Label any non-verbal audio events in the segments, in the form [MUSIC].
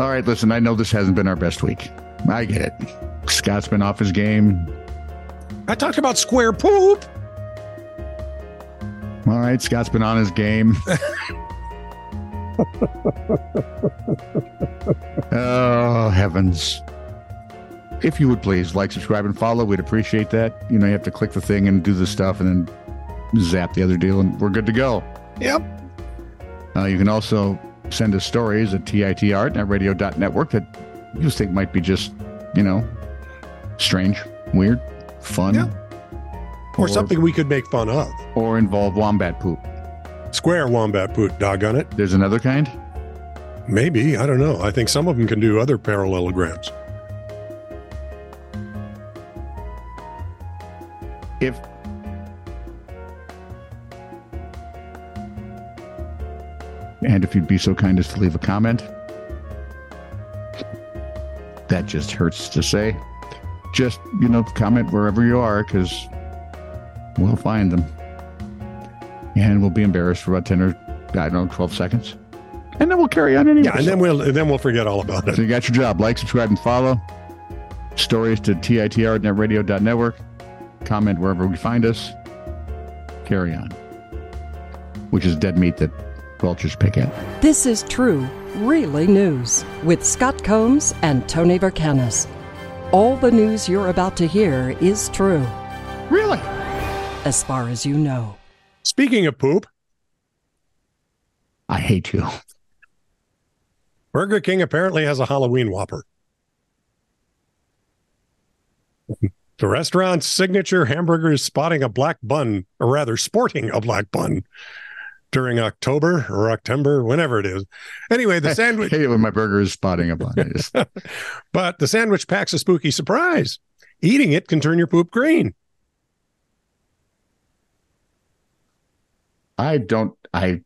All right, listen, I know this hasn't been our best week. I get it. Scott's been off his game. I talked about square poop. All right, Scott's been on his game. [LAUGHS] oh, heavens. If you would please like, subscribe, and follow, we'd appreciate that. You know, you have to click the thing and do the stuff and then zap the other deal, and we're good to go. Yep. Uh, you can also send us stories at TITR at radio.network that you think might be just, you know, strange, weird, fun. Yeah. Or, or something we could make fun of. Or involve wombat poop. Square wombat poop, doggone it. There's another kind? Maybe. I don't know. I think some of them can do other parallelograms. If and if you'd be so kind as to leave a comment, that just hurts to say. Just, you know, comment wherever you are because we'll find them. And we'll be embarrassed for about 10 or, I don't know, 12 seconds. And then we'll carry on anyway. Yeah, and then we'll then we'll forget all about it. So you got your job. Like, subscribe, and follow. Stories to TITR.netradio.network. Comment wherever we find us. Carry on. Which is dead meat that This is true, really news with Scott Combs and Tony Vercanis. All the news you're about to hear is true. Really? As far as you know. Speaking of poop, I hate you. Burger King apparently has a Halloween Whopper. The restaurant's signature hamburger is spotting a black bun, or rather, sporting a black bun during October or October, whenever it is. Anyway, the [LAUGHS] sandwich. It when my burger is spotting a bun. Just... but the sandwich packs a spooky surprise. Eating it can turn your poop green. I don't. I.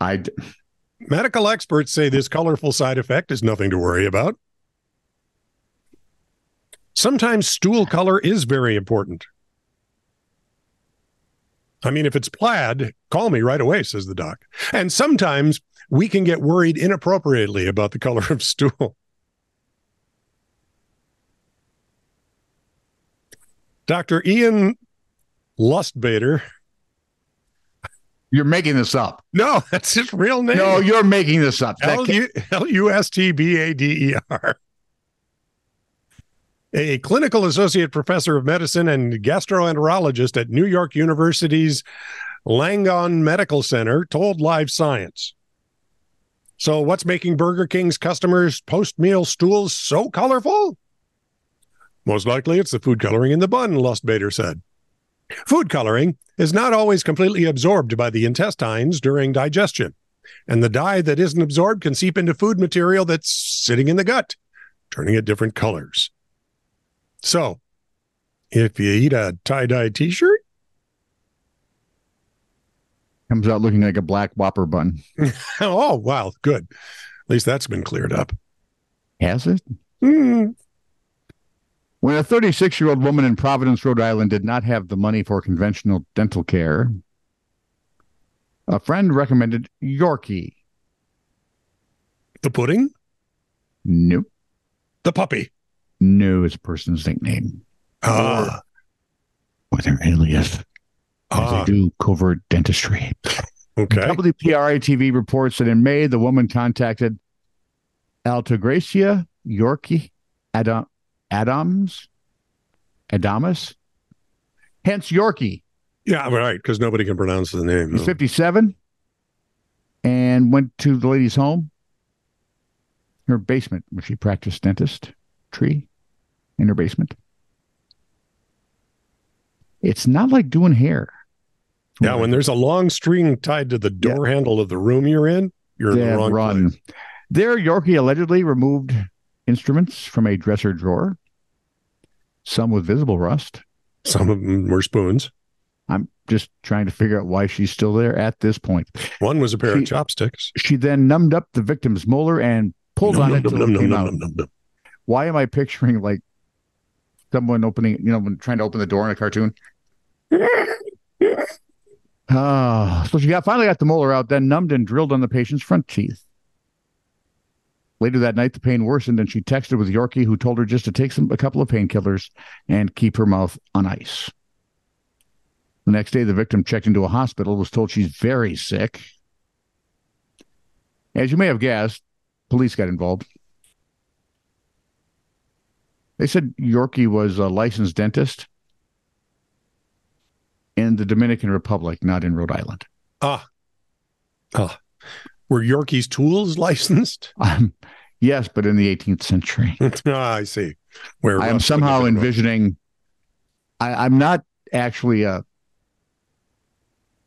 I. Medical experts say this colorful side effect is nothing to worry about. Sometimes stool color is very important. I mean, if it's plaid, call me right away, says the doc. And sometimes we can get worried inappropriately about the color of stool. [LAUGHS] Dr. Ian Lustbader. You're making this up. No, [LAUGHS] that's his real name. No, you're making this up. L U S T B A D E R a clinical associate professor of medicine and gastroenterologist at New York University's Langone Medical Center, told Live Science. So, what's making Burger King's customers' post meal stools so colorful? Most likely it's the food coloring in the bun, Lustbader said. Food coloring is not always completely absorbed by the intestines during digestion, and the dye that isn't absorbed can seep into food material that's sitting in the gut, turning it different colors. So, if you eat a tie dye t shirt, comes out looking like a black Whopper bun. [LAUGHS] oh, wow. Good. At least that's been cleared up. Has it? Mm. When a 36 year old woman in Providence, Rhode Island did not have the money for conventional dental care, a friend recommended Yorkie. The pudding? Nope. The puppy? No, it's a person's nickname. Ah. Or, their alias. Ah. As they do covert dentistry. Okay. [LAUGHS] WPRI TV reports that in May, the woman contacted Altagracia Yorkie Adam, Adams, Adamus, hence Yorkie. Yeah, right, because nobody can pronounce the name. He's 57 and went to the lady's home, her basement, where she practiced dentist tree in her basement. It's not like doing hair. Yeah, when there's a long string tied to the door yeah. handle of the room you're in, you're in the wrong run. place. There, Yorkie allegedly removed instruments from a dresser drawer, some with visible rust. Some of them were spoons. I'm just trying to figure out why she's still there at this point. One was a pair she, of chopsticks. She then numbed up the victim's molar and pulled on it until it came out. Why am I picturing like someone opening, you know, trying to open the door in a cartoon? Ah, so she got finally got the molar out, then numbed and drilled on the patient's front teeth. Later that night, the pain worsened, and she texted with Yorkie, who told her just to take some a couple of painkillers and keep her mouth on ice. The next day, the victim checked into a hospital, was told she's very sick. As you may have guessed, police got involved. They said Yorkie was a licensed dentist in the Dominican Republic, not in Rhode Island. Ah. Ah. Were Yorkie's tools [LAUGHS] licensed? Um, yes, but in the 18th century. [LAUGHS] ah, I see. Where I am somehow would have been- envisioning. I, I'm not actually a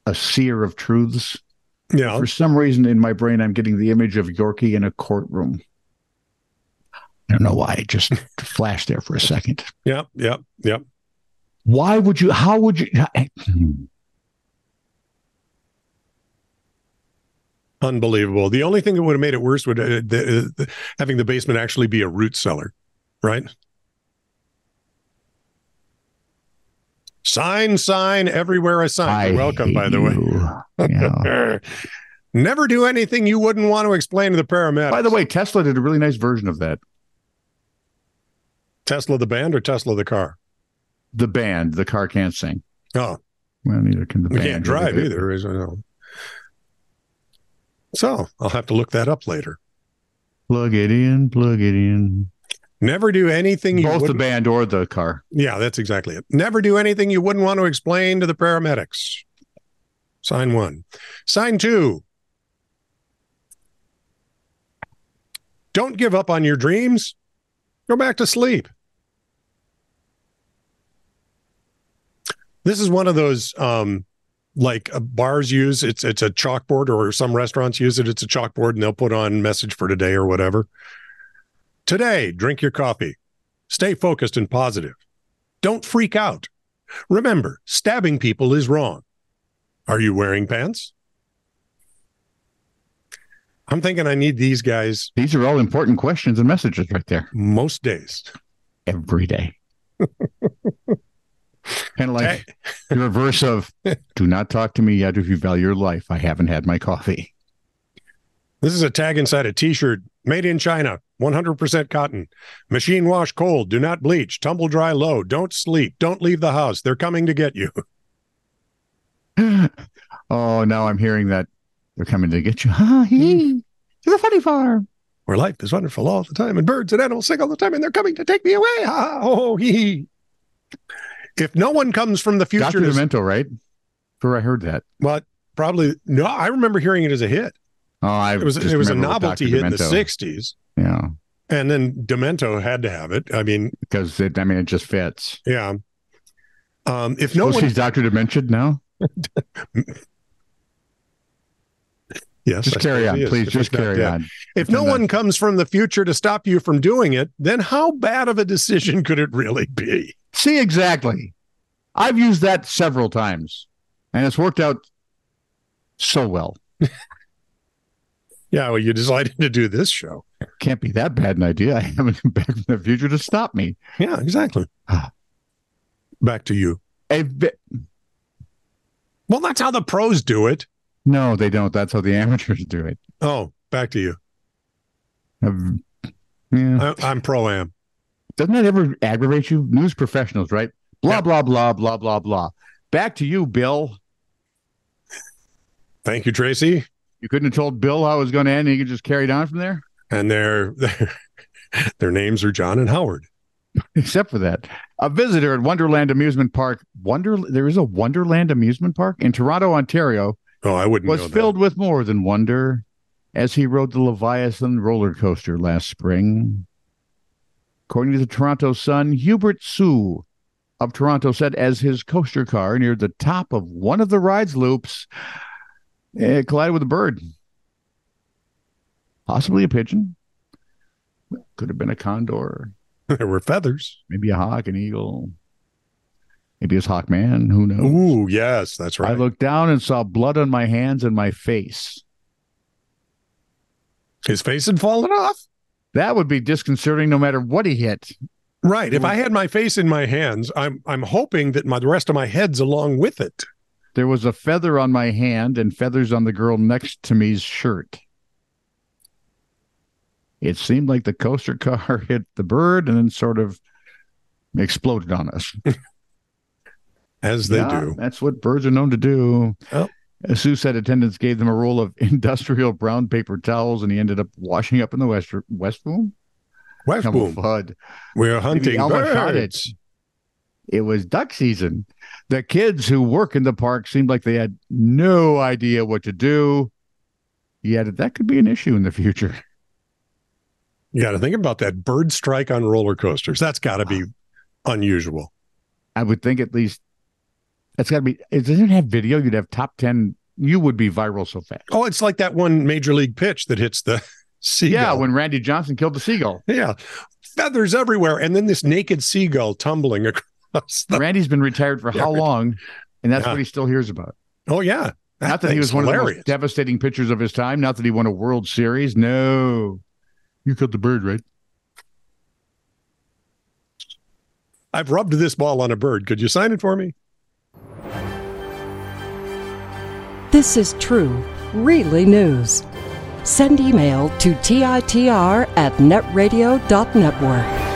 a seer of truths. Yeah. For some reason in my brain, I'm getting the image of Yorkie in a courtroom. I don't know why. It just [LAUGHS] flashed there for a second. Yep. Yep. Yep. Why would you? How would you? Unbelievable. The only thing that would have made it worse would uh, the, uh, having the basement actually be a root cellar, right? Sign, sign, everywhere a sign. I You're welcome, by the way. Yeah. [LAUGHS] Never do anything you wouldn't want to explain to the paramedics. By the way, Tesla did a really nice version of that. Tesla the band or Tesla the car? The band, the car can't sing. Oh, Well, neither can the we band. can't drive either. is-. So I'll have to look that up later. Plug it in, plug it in. Never do anything you Both the band or the car. Yeah, that's exactly it. Never do anything you wouldn't want to explain to the paramedics. Sign one. Sign two. Don't give up on your dreams. Go back to sleep. This is one of those um like uh, bars use it's it's a chalkboard or some restaurants use it it's a chalkboard and they'll put on message for today or whatever. Today, drink your coffee. Stay focused and positive. Don't freak out. Remember, stabbing people is wrong. Are you wearing pants? I'm thinking I need these guys These are all important questions and messages right there most days. every day. [LAUGHS] kind of like the reverse of do not talk to me yet if you value your life. I haven't had my coffee. this is a tag inside a t-shirt made in China, 100% cotton. Machine wash cold, do not bleach, tumble dry low, don't sleep, don't leave the house. They're coming to get you. [LAUGHS] [LAUGHS] oh, now I'm hearing that they're coming to get you. [LAUGHS] Ha hee. To the funny farm. Where life is wonderful all the time and birds and animals sing all the time and they're coming to take me away. Ha, ho, hee, hee. If no one comes from the future Dr. to Demento, right? Where I heard that. Well, probably no. I remember hearing it as a hit. Oh, I It was just it was a novelty hit in the '60s, Yeah, and then Demento had to have it. I mean, because it, I mean, it just fits. yeah. Um, if no oh, one, she's Dr. Dementia now? [LAUGHS] yes, Just I carry on, please. Just carry dead. on. If no one comes from the future to stop you from doing it, then how bad of a decision could it really be? See, exactly. I've used that several times, and it's worked out so well. [LAUGHS] Yeah, well, you decided to do this show. Can't be that bad an idea. I haven't come [LAUGHS] back from the future to stop me. Yeah, exactly. Ah. Back to you. Well, that's how the pros do it. no, they don't. That's how the [LAUGHS] amateurs do it. Oh, back to you. I've- yeah. I, I'm pro am. Doesn't that ever aggravate you? News professionals, right? Blah, Yeah. blah, blah, blah, blah, blah. Back to you, Bill. Thank you, Tracy. You couldn't have told Bill how it was going to end. And he could just carry on from there, And their their [LAUGHS] their names are John and Howard. [LAUGHS] except for that. A visitor at Wonderland Amusement Park. Wonder there is a Wonderland Amusement Park in Toronto, Ontario, Oh, I wouldn't was know that. filled with more than wonder as he rode the Leviathan roller coaster last spring. According to the Toronto Sun, Hubert Sue of Toronto said as his coaster car neared the top of one of the ride's loops, it collided with a bird. Possibly a pigeon. Could have been a condor, [LAUGHS] there were feathers. maybe a hawk, an eagle. Maybe it's Hawkman. Who knows? Ooh, yes, that's right. I looked down and saw blood on my hands and my face. His face had fallen off. That would be disconcerting no matter what he hit. Right. If mm. I had my face in my hands, I'm I'm hoping that my the rest of my head's along with it. There was a feather on my hand and feathers on the girl next to me's shirt. it seemed like the coaster [LAUGHS] car hit the bird and then sort of exploded on us. [LAUGHS] As they Yeah, do. That's what birds are known to do. Oh. Sue said, attendants gave them a roll of [LAUGHS] industrial brown paper towels, and he ended up washing up in the west west room. West Boom. Fudd. We're hunting shot it. birds. It was duck season. The kids who work in the park seemed like they had no idea what to do. Yet that could be an issue in the future. You got to think about that bird strike on roller coasters. That's got to be ah. unusual. I would think at least that's got to be. It doesn't have video. You'd have top ten. You would be viral so fast. Oh, it's like that one major league pitch that hits the [LAUGHS] seagull. Yeah, when Randy Johnson killed the seagull. yeah, feathers everywhere, and then this naked seagull tumbling [LAUGHS] across. The... Randy's been retired for how long? And that's Yeah. what he still hears about. Oh yeah, Not that he was one of the most devastating pitchers of his time. Not that he won a World Series. No. You killed the bird, right? I've rubbed this ball on a bird. Could you sign it for me? This is true, really news. Send email to TITR at netradio.network.